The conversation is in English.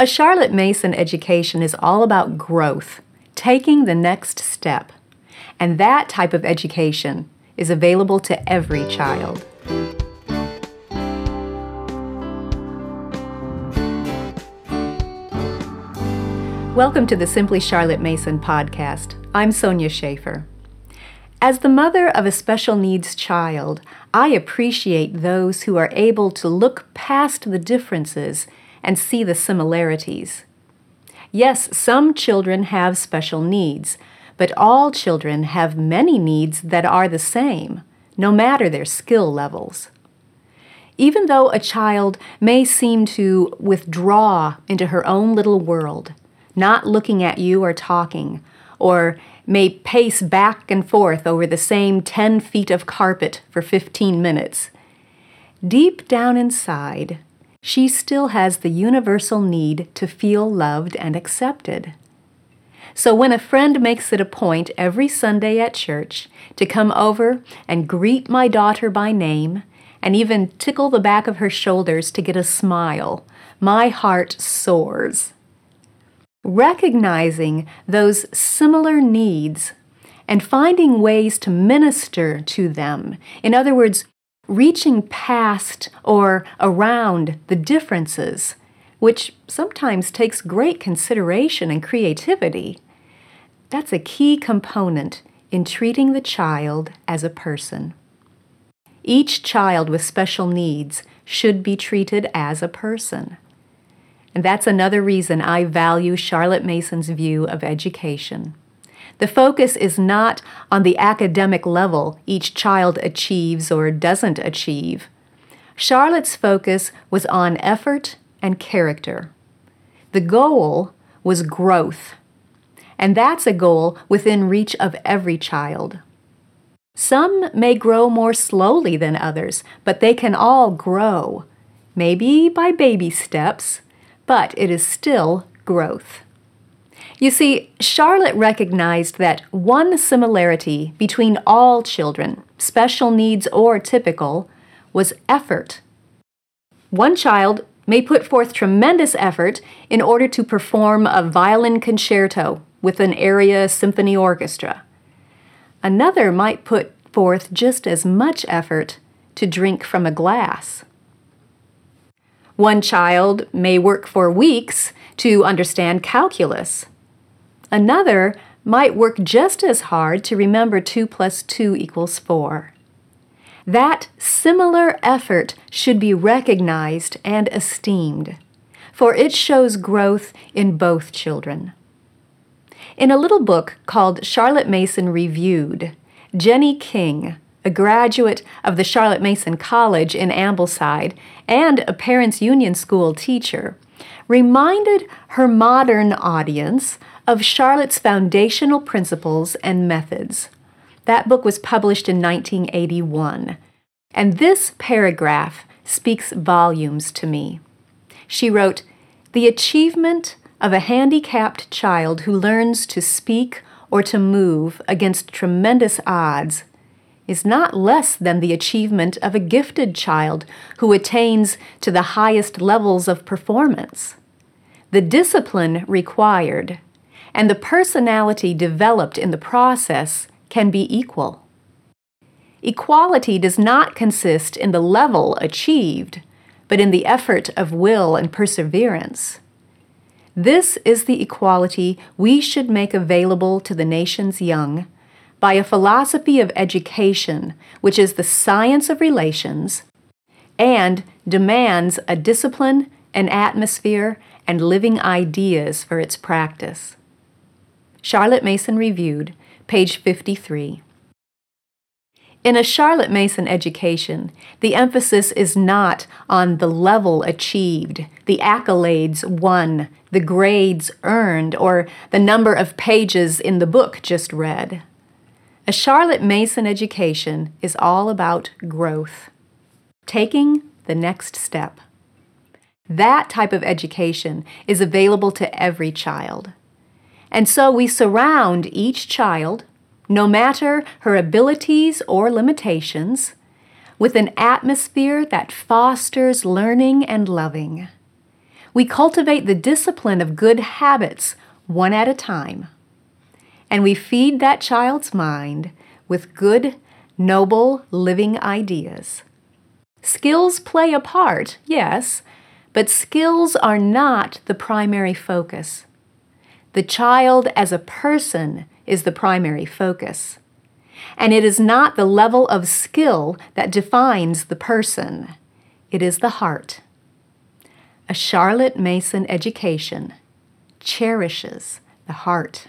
A Charlotte Mason education is all about growth, taking the next step. And that type of education is available to every child. Welcome to the Simply Charlotte Mason podcast. I'm Sonya Shafer. As the mother of a special needs child, I appreciate those who are able to look past the differences and see the similarities. Yes, some children have special needs, but all children have many needs that are the same, no matter their skill levels. Even though a child may seem to withdraw into her own little world, not looking at you or talking, or may pace back and forth over the same 10 feet of carpet for 15 minutes, deep down inside, she still has the universal need to feel loved and accepted. So when a friend makes it a point every Sunday at church to come over and greet my daughter by name and even tickle the back of her shoulders to get a smile, my heart soars. Recognizing those similar needs and finding ways to minister to them, in other words, reaching past or around the differences, which sometimes takes great consideration and creativity, that's a key component in treating the child as a person. Each child with special needs should be treated as a person. And that's another reason I value Charlotte Mason's view of education. The focus is not on the academic level each child achieves or doesn't achieve. Charlotte's focus was on effort and character. The goal was growth, and that's a goal within reach of every child. Some may grow more slowly than others, but they can all grow, maybe by baby steps, but it is still growth. You see, Charlotte recognized that one similarity between all children, special needs or typical, was effort. One child may put forth tremendous effort in order to perform a violin concerto with an area symphony orchestra. Another might put forth just as much effort to drink from a glass. One child may work for weeks to understand calculus. Another might work just as hard to remember 2 plus 2 equals 4. That similar effort should be recognized and esteemed, for it shows growth in both children. In a little book called Charlotte Mason Reviewed, Jenny King, a graduate of the Charlotte Mason College in Ambleside and a Parents Union School teacher, reminded her modern audience of Charlotte's foundational principles and methods. That book was published in 1981, and this paragraph speaks volumes to me. She wrote, The achievement of a handicapped child who learns to speak or to move against tremendous odds is not less than the achievement of a gifted child who attains to the highest levels of performance. The discipline required and the personality developed in the process can be equal. Equality does not consist in the level achieved, but in the effort of will and perseverance. This is the equality we should make available to the nation's young by a philosophy of education, which is the science of relations and demands a discipline, an atmosphere, and living ideas for its practice. Charlotte Mason Reviewed, page 53. In a Charlotte Mason education, the emphasis is not on the level achieved, the accolades won, the grades earned, or the number of pages in the book just read. A Charlotte Mason education is all about growth, taking the next step. That type of education is available to every child. And so we surround each child, no matter her abilities or limitations, with an atmosphere that fosters learning and loving. We cultivate the discipline of good habits one at a time. And we feed that child's mind with good, noble, living ideas. Skills play a part, yes, but skills are not the primary focus. The child as a person is the primary focus. And it is not the level of skill that defines the person, it is the heart. A Charlotte Mason education cherishes the heart.